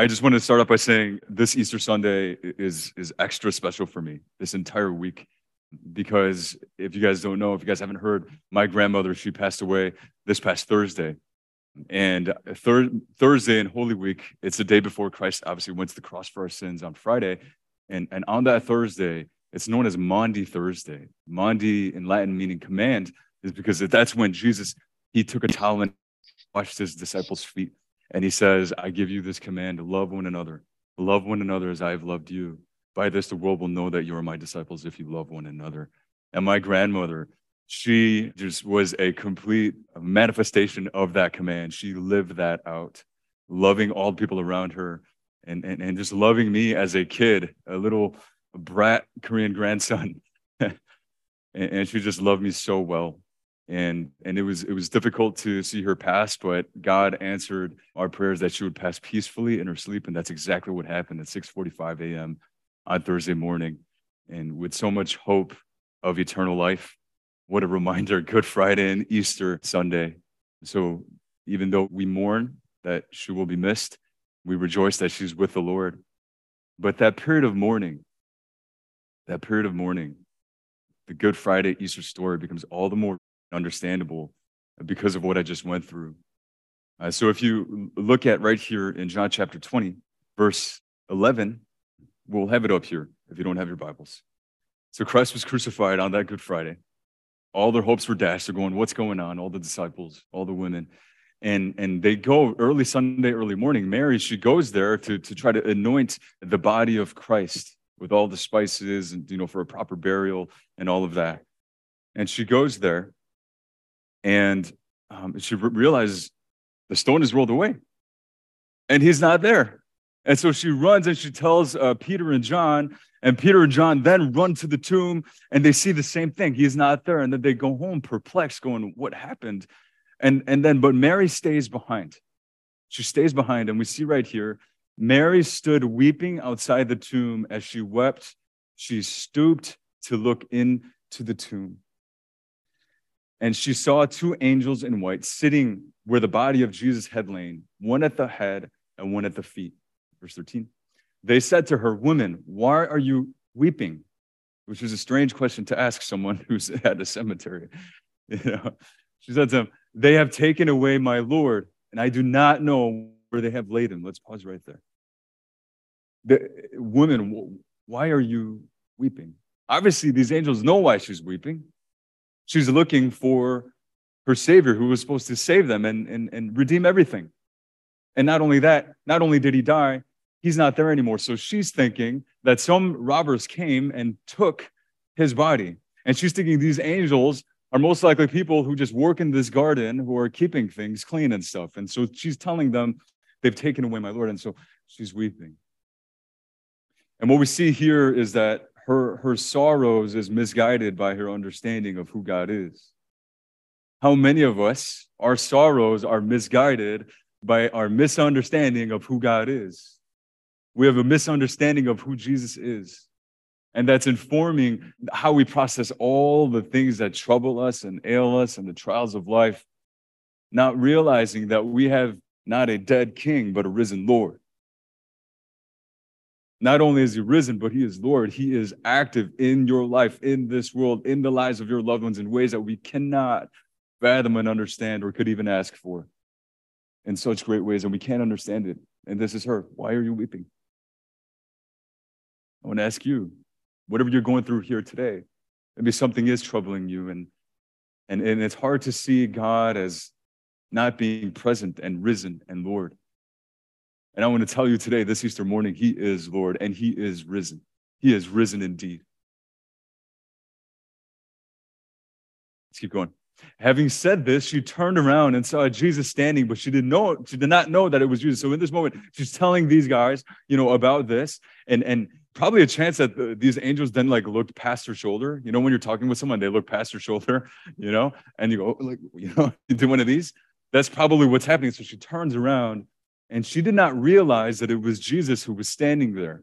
I just want to start off by saying this Easter Sunday is is extra special for me this entire week because if you guys don't know, if you guys haven't heard, my grandmother she passed away this past Thursday, and thir- Thursday in Holy Week, it's the day before Christ obviously went to the cross for our sins on Friday, and and on that Thursday, it's known as Maundy Thursday. Maundy in Latin meaning command is because that's when Jesus he took a towel and washed his disciples' feet and he says, I give you this command to love one another. Love one another as I have loved you. By this, the world will know that you are my disciples if you love one another. And my grandmother, she just was a complete manifestation of that command. She lived that out, loving all the people around her and, and, and just loving me as a kid, a little brat Korean grandson. and, and she just loved me so well and and it was it was difficult to see her pass but god answered our prayers that she would pass peacefully in her sleep and that's exactly what happened at 6:45 a.m. on Thursday morning and with so much hope of eternal life what a reminder good friday and easter sunday so even though we mourn that she will be missed we rejoice that she's with the lord but that period of mourning that period of mourning the good friday easter story becomes all the more understandable because of what I just went through. Uh, so if you look at right here in John chapter 20, verse 11, we'll have it up here if you don't have your Bibles. So Christ was crucified on that Good Friday. All their hopes were dashed. They're going, what's going on? All the disciples, all the women. And, and they go early Sunday, early morning. Mary, she goes there to, to try to anoint the body of Christ with all the spices and, you know, for a proper burial and all of that. And she goes there and um, she re- realizes the stone is rolled away and he's not there. And so she runs and she tells uh, Peter and John, and Peter and John then run to the tomb and they see the same thing. He's not there. And then they go home perplexed, going, What happened? And, and then, but Mary stays behind. She stays behind. And we see right here, Mary stood weeping outside the tomb as she wept. She stooped to look into the tomb and she saw two angels in white sitting where the body of Jesus had lain, one at the head and one at the feet. Verse 13. They said to her, Woman, why are you weeping? Which is a strange question to ask someone who's at a cemetery. You know, she said to them, They have taken away my Lord, and I do not know where they have laid him. Let's pause right there. The woman, why are you weeping? Obviously, these angels know why she's weeping. She's looking for her Savior who was supposed to save them and, and, and redeem everything. And not only that, not only did he die, he's not there anymore. So she's thinking that some robbers came and took his body. And she's thinking these angels are most likely people who just work in this garden who are keeping things clean and stuff. And so she's telling them they've taken away my Lord. And so she's weeping. And what we see here is that her, her sorrows is misguided by her understanding of who God is. How many of us, our sorrows are misguided by our misunderstanding of who God is? We have a misunderstanding of who Jesus is. And that's informing how we process all the things that trouble us and ail us and the trials of life, not realizing that we have not a dead king, but a risen Lord. Not only is he risen, but he is Lord. He is active in your life, in this world, in the lives of your loved ones in ways that we cannot fathom and understand or could even ask for in such great ways, and we can't understand it. And this is her. Why are you weeping? I want to ask you, whatever you're going through here today, maybe something is troubling you, and and, and it's hard to see God as not being present and risen and Lord. And I want to tell you today, this Easter morning, He is Lord and He is risen. He is risen indeed. Let's keep going. Having said this, she turned around and saw Jesus standing, but she didn't know, she did not know that it was Jesus. So in this moment, she's telling these guys, you know, about this, and and probably a chance that the, these angels then like looked past her shoulder. You know, when you're talking with someone, they look past her shoulder, you know, and you go, oh, like, you know, you do one of these. That's probably what's happening. So she turns around and she did not realize that it was Jesus who was standing there.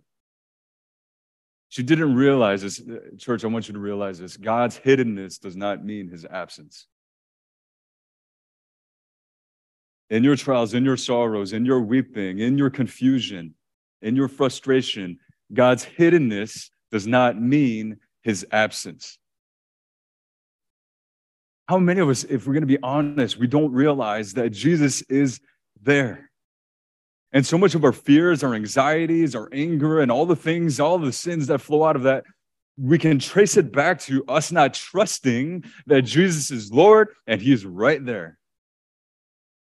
She didn't realize this. Uh, church, I want you to realize this. God's hiddenness does not mean his absence. in your trials, in your sorrows, in your weeping, in your confusion, in your frustration, God's hiddenness does not mean his absence. How many of us, if we're going to be honest, we don't realize that Jesus is there? And so much of our fears, our anxieties, our anger, and all the things, all the sins that flow out of that, we can trace it back to us not trusting that Jesus is Lord and He's right there.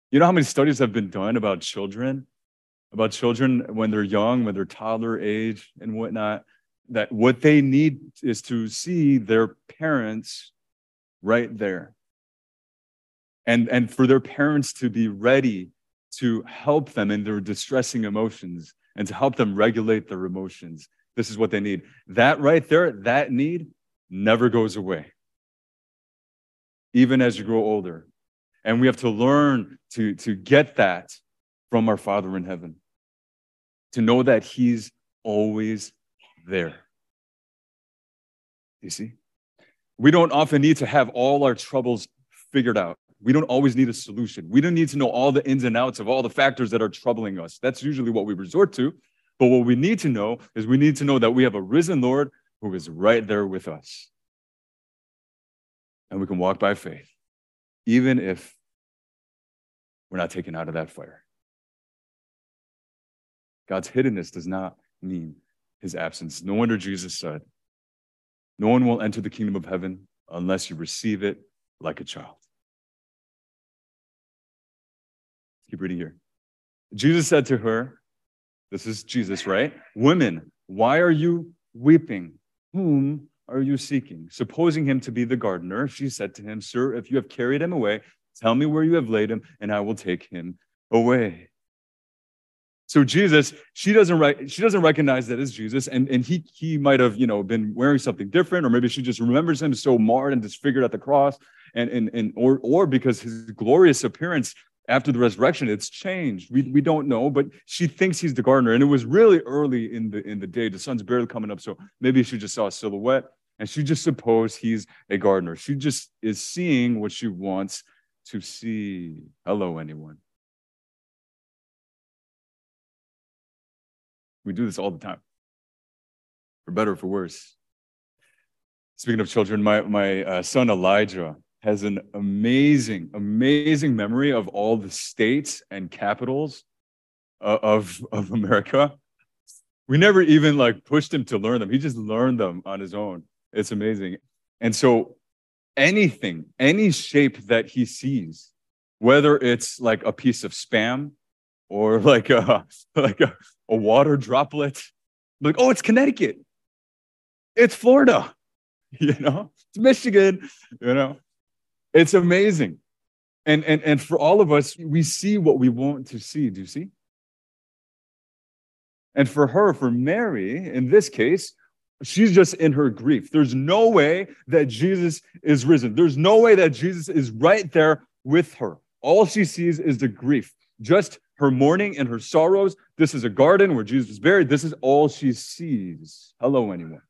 You know how many studies have been done about children, about children when they're young, when they're toddler age and whatnot, that what they need is to see their parents right there. And, and for their parents to be ready to help them in their distressing emotions and to help them regulate their emotions. This is what they need. That right there, that need never goes away, even as you grow older. And we have to learn to, to get that from our Father in heaven, to know that He's always there. You see? We don't often need to have all our troubles figured out. We don't always need a solution. We don't need to know all the ins and outs of all the factors that are troubling us. That's usually what we resort to. But what we need to know is we need to know that we have a risen Lord who is right there with us. And we can walk by faith, even if we're not taken out of that fire. God's hiddenness does not mean his absence. No wonder Jesus said, No one will enter the kingdom of heaven unless you receive it like a child. Keep reading here. Jesus said to her, This is Jesus, right? Women, why are you weeping? Whom are you seeking? Supposing him to be the gardener, she said to him, Sir, if you have carried him away, tell me where you have laid him, and I will take him away. So Jesus, she doesn't re- she doesn't recognize that as Jesus, and, and he he might have you know been wearing something different, or maybe she just remembers him so marred and disfigured at the cross, and and and or or because his glorious appearance after the resurrection it's changed. We, we don't know but she thinks he's the gardener. And it was really early in the in the day. The sun's barely coming up so maybe she just saw a silhouette. And she just supposed he's a gardener. She just is seeing what she wants to see. Hello anyone. We do this all the time. For better or for worse. Speaking of children my my uh, son elijah has an amazing, amazing memory of all the states and capitals of, of America. We never even like pushed him to learn them. He just learned them on his own. It's amazing. And so anything, any shape that he sees, whether it's like a piece of spam or like a like a, a water droplet, like, oh, it's Connecticut. It's Florida, you know, it's Michigan, you know. It's amazing. And, and, and for all of us, we see what we want to see. Do you see? And for her, for Mary, in this case, she's just in her grief. There's no way that Jesus is risen. There's no way that Jesus is right there with her. All she sees is the grief, just her mourning and her sorrows. This is a garden where Jesus was buried. This is all she sees. Hello, anyone.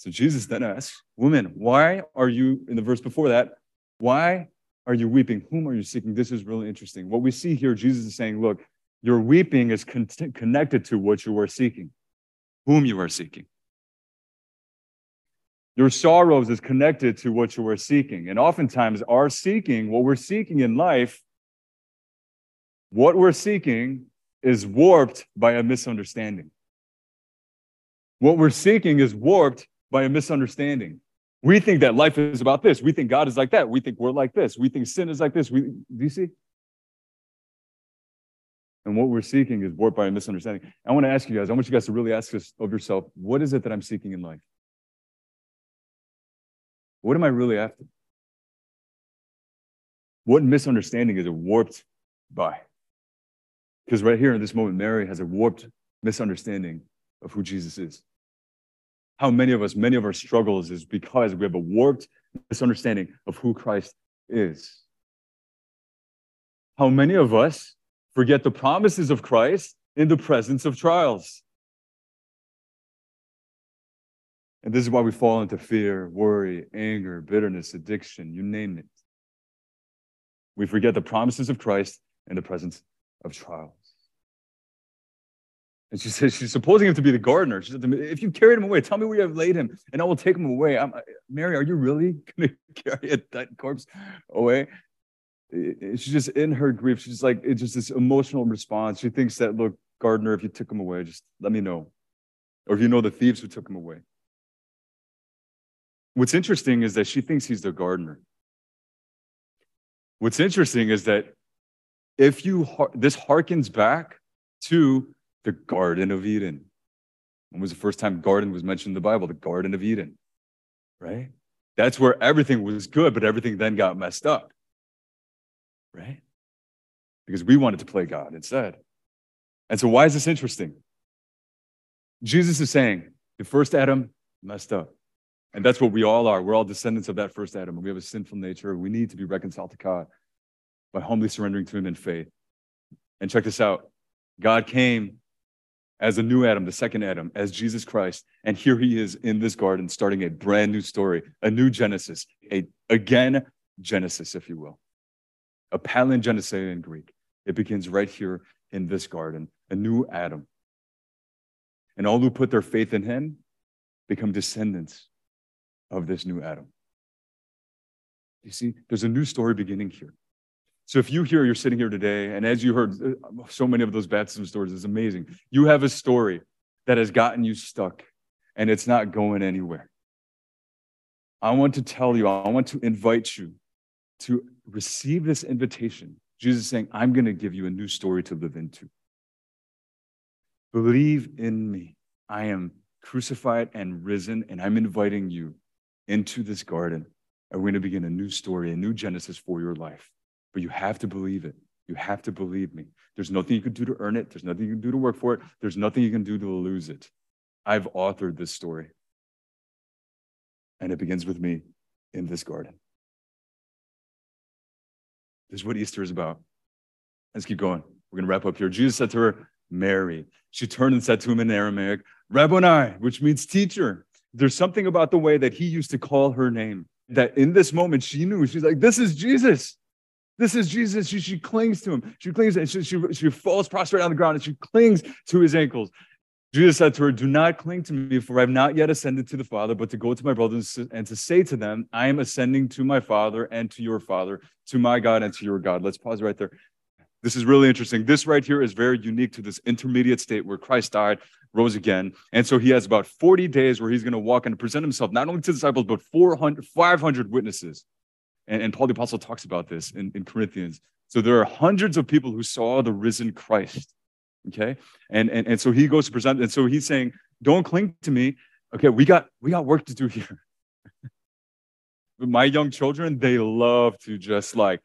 So Jesus then asks, Woman, why are you, in the verse before that, why are you weeping? Whom are you seeking? This is really interesting. What we see here, Jesus is saying, Look, your weeping is con- connected to what you are seeking, whom you are seeking. Your sorrows is connected to what you are seeking. And oftentimes, our seeking, what we're seeking in life, what we're seeking is warped by a misunderstanding. What we're seeking is warped by a misunderstanding. We think that life is about this. We think God is like that. We think we're like this. We think sin is like this. We, do you see? And what we're seeking is warped by a misunderstanding. I want to ask you guys, I want you guys to really ask this of yourself what is it that I'm seeking in life? What am I really after? What misunderstanding is it warped by? Because right here in this moment, Mary has a warped misunderstanding of who Jesus is how many of us, many of our struggles is because we have a warped misunderstanding of who Christ is. How many of us forget the promises of Christ in the presence of trials? And this is why we fall into fear, worry, anger, bitterness, addiction, you name it. We forget the promises of Christ in the presence of trials. And she says, she's supposing him to be the gardener. She said, if you carried him away, tell me where you have laid him, and I will take him away. I'm, uh, Mary, are you really going to carry a dead corpse away? She's just in her grief. She's like, it's just this emotional response. She thinks that, look, gardener, if you took him away, just let me know. Or if you know the thieves who took him away. What's interesting is that she thinks he's the gardener. What's interesting is that if you, this harkens back to the Garden of Eden. When was the first time garden was mentioned in the Bible? The Garden of Eden, right? That's where everything was good, but everything then got messed up, right? Because we wanted to play God instead. And so, why is this interesting? Jesus is saying the first Adam messed up. And that's what we all are. We're all descendants of that first Adam. We have a sinful nature. We need to be reconciled to God by humbly surrendering to Him in faith. And check this out God came as a new Adam, the second Adam, as Jesus Christ. And here he is in this garden, starting a brand new story, a new Genesis, a again Genesis, if you will, a palingenesis in Greek. It begins right here in this garden, a new Adam. And all who put their faith in him become descendants of this new Adam. You see, there's a new story beginning here. So if you hear, you're sitting here today, and as you heard uh, so many of those baptism stories, it's amazing. You have a story that has gotten you stuck, and it's not going anywhere. I want to tell you, I want to invite you to receive this invitation. Jesus is saying, I'm going to give you a new story to live into. Believe in me. I am crucified and risen, and I'm inviting you into this garden. And we're going to begin a new story, a new Genesis for your life. But you have to believe it. You have to believe me. There's nothing you can do to earn it. There's nothing you can do to work for it. There's nothing you can do to lose it. I've authored this story. And it begins with me in this garden. This is what Easter is about. Let's keep going. We're going to wrap up here. Jesus said to her, Mary. She turned and said to him in Aramaic, Rabboni, which means teacher. There's something about the way that he used to call her name that in this moment she knew. She's like, This is Jesus. This is Jesus. She, she clings to him. She clings and she, she, she falls prostrate on the ground and she clings to his ankles. Jesus said to her, Do not cling to me, for I have not yet ascended to the Father, but to go to my brothers and to say to them, I am ascending to my Father and to your Father, to my God and to your God. Let's pause right there. This is really interesting. This right here is very unique to this intermediate state where Christ died, rose again. And so he has about 40 days where he's going to walk and present himself not only to disciples, but 400, 500 witnesses. And, and Paul the Apostle talks about this in, in Corinthians. So there are hundreds of people who saw the risen Christ. Okay. And, and, and so he goes to present. And so he's saying, don't cling to me. Okay. We got, we got work to do here. my young children, they love to just like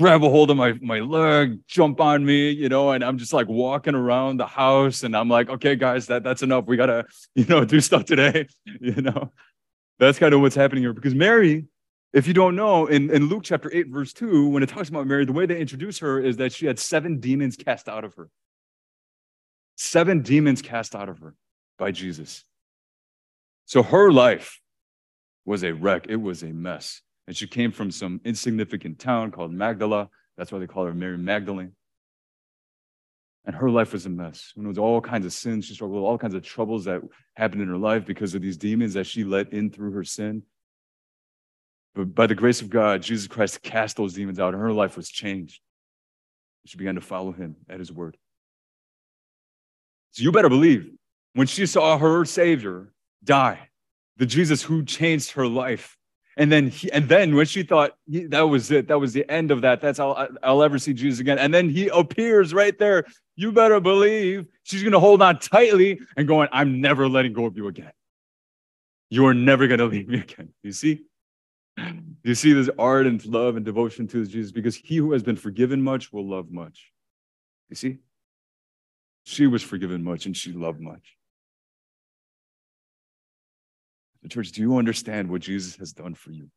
grab a hold of my, my leg, jump on me, you know, and I'm just like walking around the house and I'm like, okay, guys, that, that's enough. We got to, you know, do stuff today, you know. That's kind of what's happening here because Mary, if you don't know, in, in Luke chapter 8, verse 2, when it talks about Mary, the way they introduce her is that she had seven demons cast out of her. Seven demons cast out of her by Jesus. So her life was a wreck, it was a mess. And she came from some insignificant town called Magdala. That's why they call her Mary Magdalene. And her life was a mess. And it was all kinds of sins. She struggled with all kinds of troubles that happened in her life because of these demons that she let in through her sin. But by the grace of God, Jesus Christ cast those demons out, and her life was changed. She began to follow him at his word. So you better believe when she saw her Savior die, the Jesus who changed her life. And then, he, and then when she thought that was it, that was the end of that. That's how I'll ever see Jesus again. And then he appears right there. You better believe she's going to hold on tightly and going, I'm never letting go of you again. You are never going to leave me again. You see? You see this ardent love and devotion to Jesus because he who has been forgiven much will love much. You see? She was forgiven much and she loved much. The church, do you understand what Jesus has done for you?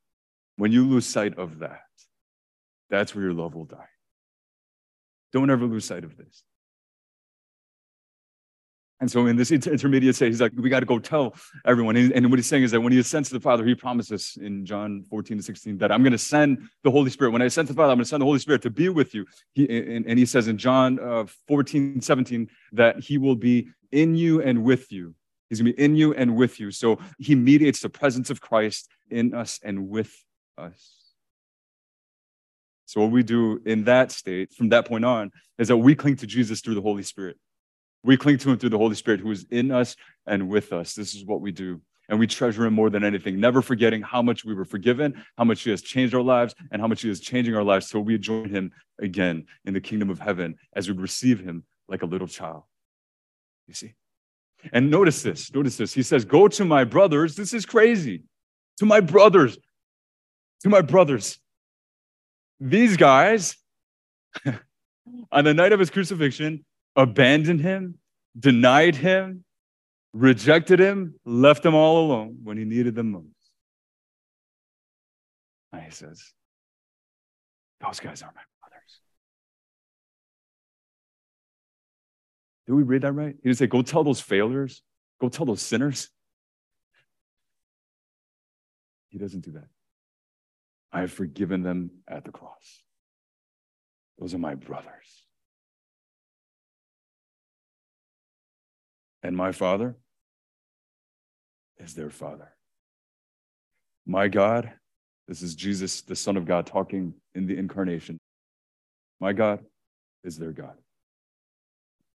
When you lose sight of that, that's where your love will die. Don't ever lose sight of this. And so in this inter- intermediate state, he's like, we got to go tell everyone. And, and what he's saying is that when he ascends to the Father, he promises in John 14 to 16 that I'm going to send the Holy Spirit. When I ascend to the Father, I'm going to send the Holy Spirit to be with you. He, and, and he says in John uh, 14, 17 that he will be in you and with you. He's going to be in you and with you. So he mediates the presence of Christ in us and with us. So what we do in that state, from that point on, is that we cling to Jesus through the Holy Spirit. We cling to him through the Holy Spirit who is in us and with us. This is what we do. And we treasure him more than anything, never forgetting how much we were forgiven, how much he has changed our lives, and how much he is changing our lives So we join him again in the kingdom of heaven as we receive him like a little child. You see? And notice this, notice this. He says, Go to my brothers. This is crazy. To my brothers. To my brothers. These guys, on the night of his crucifixion, abandoned him, denied him, rejected him, left him all alone when he needed them most. And he says, Those guys are my brothers. Did we read that right? He didn't say, Go tell those failures, go tell those sinners. He doesn't do that. I have forgiven them at the cross. Those are my brothers. And my Father is their Father. My God, this is Jesus, the Son of God, talking in the incarnation. My God is their God.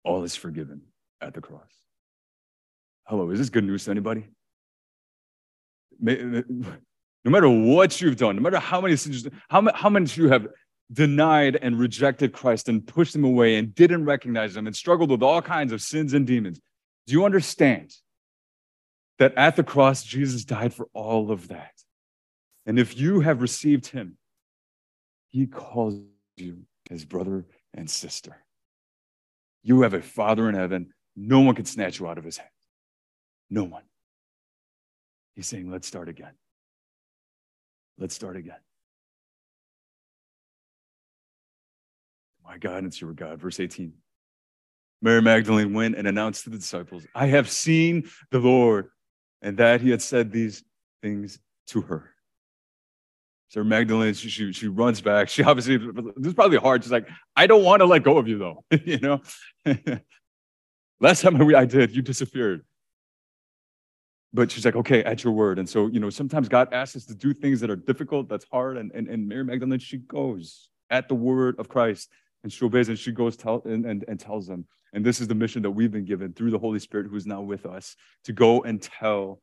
All is forgiven at the cross. Hello, is this good news to anybody? No matter what you've done, no matter how many sins, how, how much you have denied and rejected Christ and pushed him away and didn't recognize him and struggled with all kinds of sins and demons, do you understand that at the cross, Jesus died for all of that? And if you have received him, he calls you his brother and sister. You have a father in heaven. No one can snatch you out of his hand. No one. He's saying, let's start again. Let's start again. My God, it's your God. Verse 18. Mary Magdalene went and announced to the disciples, I have seen the Lord, and that he had said these things to her. So Magdalene, she, she, she runs back. She obviously, this is probably hard. She's like, I don't want to let go of you though. you know, last time I did, you disappeared. But she's like, okay, at your word. And so, you know, sometimes God asks us to do things that are difficult, that's hard. And, and, and Mary Magdalene, she goes at the word of Christ and she obeys and she goes tell, and, and, and tells them. And this is the mission that we've been given through the Holy Spirit who is now with us to go and tell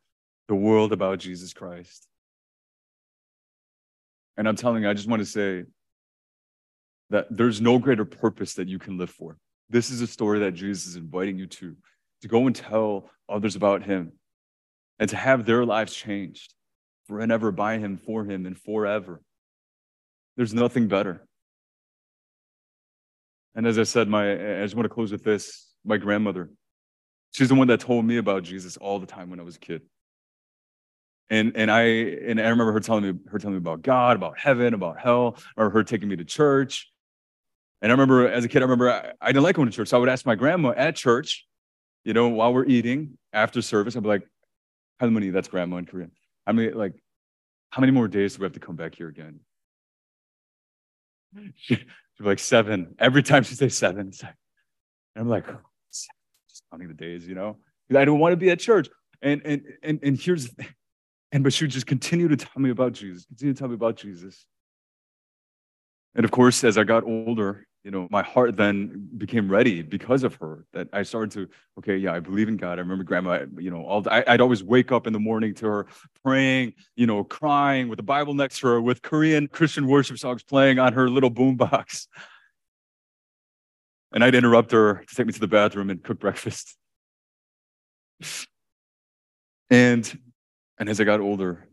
the world about Jesus Christ. And I'm telling you, I just want to say that there's no greater purpose that you can live for. This is a story that Jesus is inviting you to, to go and tell others about him and to have their lives changed forever by him, for him, and forever. There's nothing better. And as I said, my I just want to close with this. My grandmother, she's the one that told me about Jesus all the time when I was a kid. And and I and I remember her telling me her telling me about God, about heaven, about hell, or her taking me to church. And I remember as a kid, I remember I, I didn't like going to church. So I would ask my grandma at church, you know, while we're eating after service, I'd be like, halmeoni? That's grandma in Korean. I mean, like, how many more days do we have to come back here again? Hmm. She, She'd be like, seven. Every time she says seven, seven. And I'm like, just counting the days, you know? I don't want to be at church. And and and and here's and but she would just continue to tell me about Jesus, continue to tell me about Jesus. And of course, as I got older, you know, my heart then became ready because of her. That I started to, okay, yeah, I believe in God. I remember grandma, you know, all I, would always wake up in the morning to her praying, you know, crying with the Bible next to her, with Korean Christian worship songs playing on her little boombox. And I'd interrupt her to take me to the bathroom and cook breakfast. And and as I got older,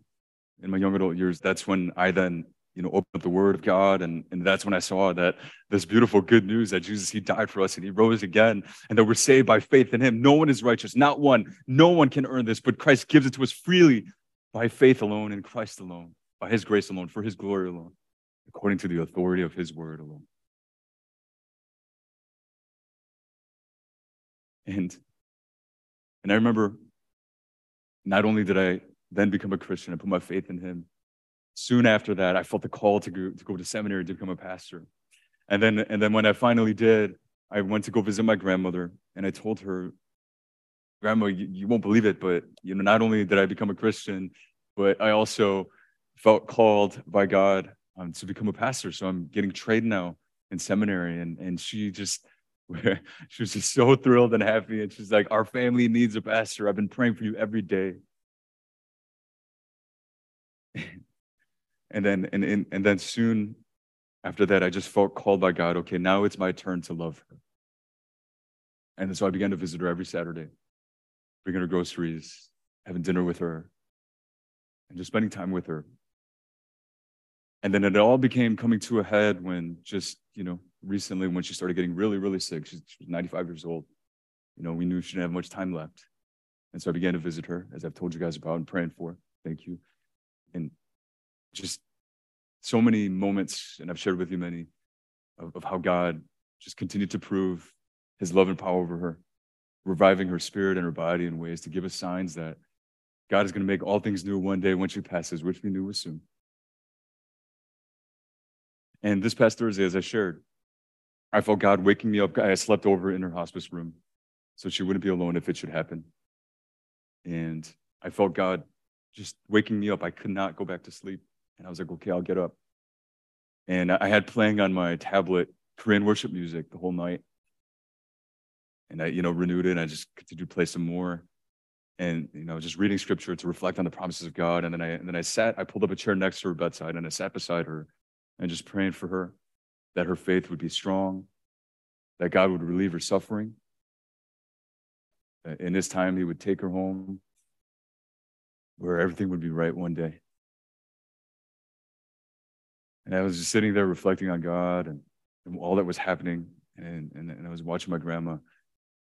in my young adult years, that's when I then you know, open up the word of God. And, and that's when I saw that this beautiful good news that Jesus, he died for us and he rose again and that we're saved by faith in him. No one is righteous, not one. No one can earn this, but Christ gives it to us freely by faith alone in Christ alone, by his grace alone, for his glory alone, according to the authority of his word alone. And And I remember not only did I then become a Christian, I put my faith in him. Soon after that, I felt the call to go to, go to seminary to become a pastor. And then, and then when I finally did, I went to go visit my grandmother and I told her, Grandma, you, you won't believe it, but you know, not only did I become a Christian, but I also felt called by God um, to become a pastor. So I'm getting trained now in seminary. And, and she just, she was just so thrilled and happy. And she's like, Our family needs a pastor. I've been praying for you every day. And then and, and and then soon after that, I just felt called by God, okay, now it's my turn to love her. And so I began to visit her every Saturday, bringing her groceries, having dinner with her, and just spending time with her. And then it all became coming to a head when just, you know, recently when she started getting really, really sick. She, she was 95 years old. You know, we knew she didn't have much time left. And so I began to visit her, as I've told you guys about and praying for. Thank you. And just so many moments, and I've shared with you many, of, of how God just continued to prove his love and power over her, reviving her spirit and her body in ways to give us signs that God is going to make all things new one day when she passes, which we knew was soon. And this past Thursday, as I shared, I felt God waking me up. I slept over in her hospice room so she wouldn't be alone if it should happen. And I felt God just waking me up. I could not go back to sleep. And I was like, okay, I'll get up. And I had playing on my tablet Korean worship music the whole night. And I, you know, renewed it and I just continued to play some more. And, you know, just reading scripture to reflect on the promises of God. And then I and then I sat, I pulled up a chair next to her bedside and I sat beside her and just praying for her that her faith would be strong, that God would relieve her suffering. In this time, He would take her home where everything would be right one day. And I was just sitting there reflecting on God and, and all that was happening. And, and, and I was watching my grandma,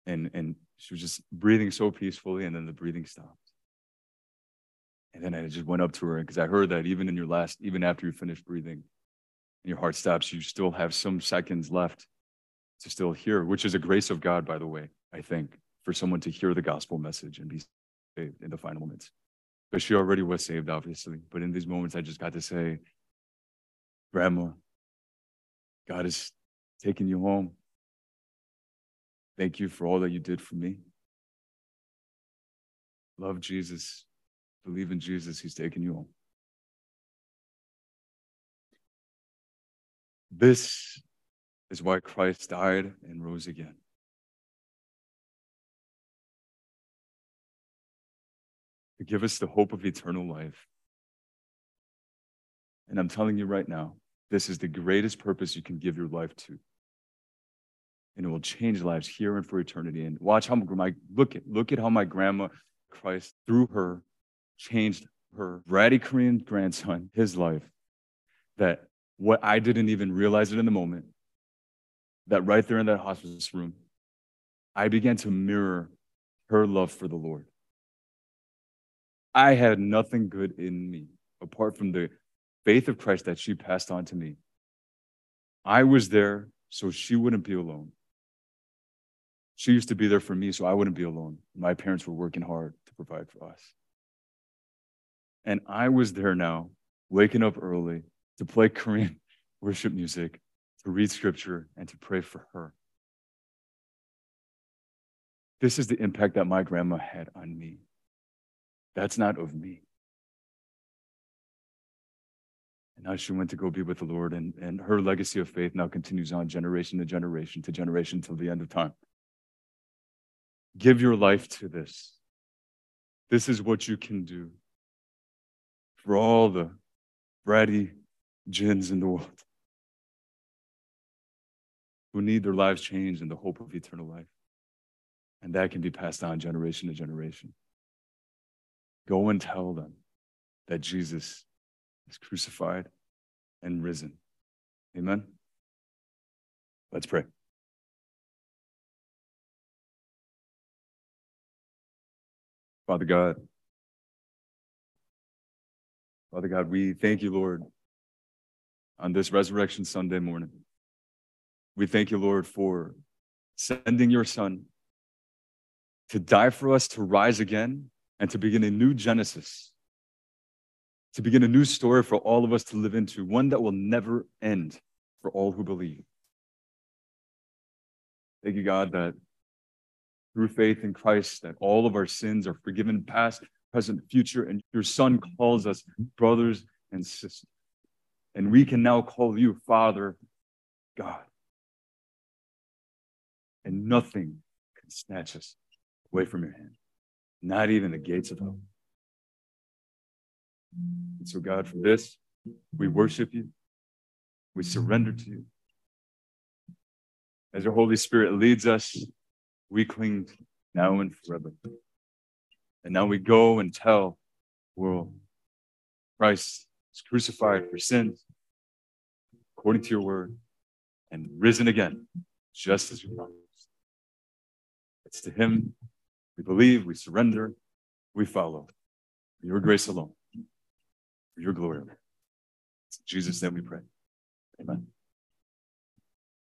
and, and she was just breathing so peacefully, and then the breathing stopped. And then I just went up to her because I heard that even in your last, even after you finish breathing, and your heart stops, you still have some seconds left to still hear, which is a grace of God, by the way, I think, for someone to hear the gospel message and be saved in the final moments. But she already was saved, obviously. But in these moments, I just got to say, Grandma, God is taking you home. Thank you for all that you did for me. Love Jesus. Believe in Jesus. He's taking you home. This is why Christ died and rose again. To give us the hope of eternal life. And I'm telling you right now, this is the greatest purpose you can give your life to. And it will change lives here and for eternity. And watch how my look at look at how my grandma Christ through her changed her ratty Korean grandson, his life. That what I didn't even realize it in the moment, that right there in that hospice room, I began to mirror her love for the Lord. I had nothing good in me apart from the faith of Christ that she passed on to me. I was there so she wouldn't be alone. She used to be there for me so I wouldn't be alone. My parents were working hard to provide for us. And I was there now, waking up early, to play Korean worship music, to read scripture, and to pray for her. This is the impact that my grandma had on me. That's not of me. And now she went to go be with the Lord, and, and her legacy of faith now continues on generation to generation to generation till the end of time. Give your life to this. This is what you can do for all the bratty Jins in the world who need their lives changed in the hope of eternal life. And that can be passed on generation to generation. Go and tell them that Jesus is crucified and risen. Amen. Let's pray. Father God, Father God, we thank you, Lord, on this Resurrection Sunday morning. We thank you, Lord, for sending your Son to die for us, to rise again, and to begin a new Genesis, to begin a new story for all of us to live into, one that will never end for all who believe. Thank you, God, that through faith in Christ, that all of our sins are forgiven, past, present, future, and your Son calls us brothers and sisters. And we can now call you Father God. And nothing can snatch us away from your hand, not even the gates of hell. And so, God, for this, we worship you, we surrender to you. As your Holy Spirit leads us, we cling now and forever. And now we go and tell the world Christ is crucified for sins, according to your word, and risen again, just as you promised. It's to him we believe, we surrender, we follow. Your grace alone, for your glory. Jesus' name we pray. Amen.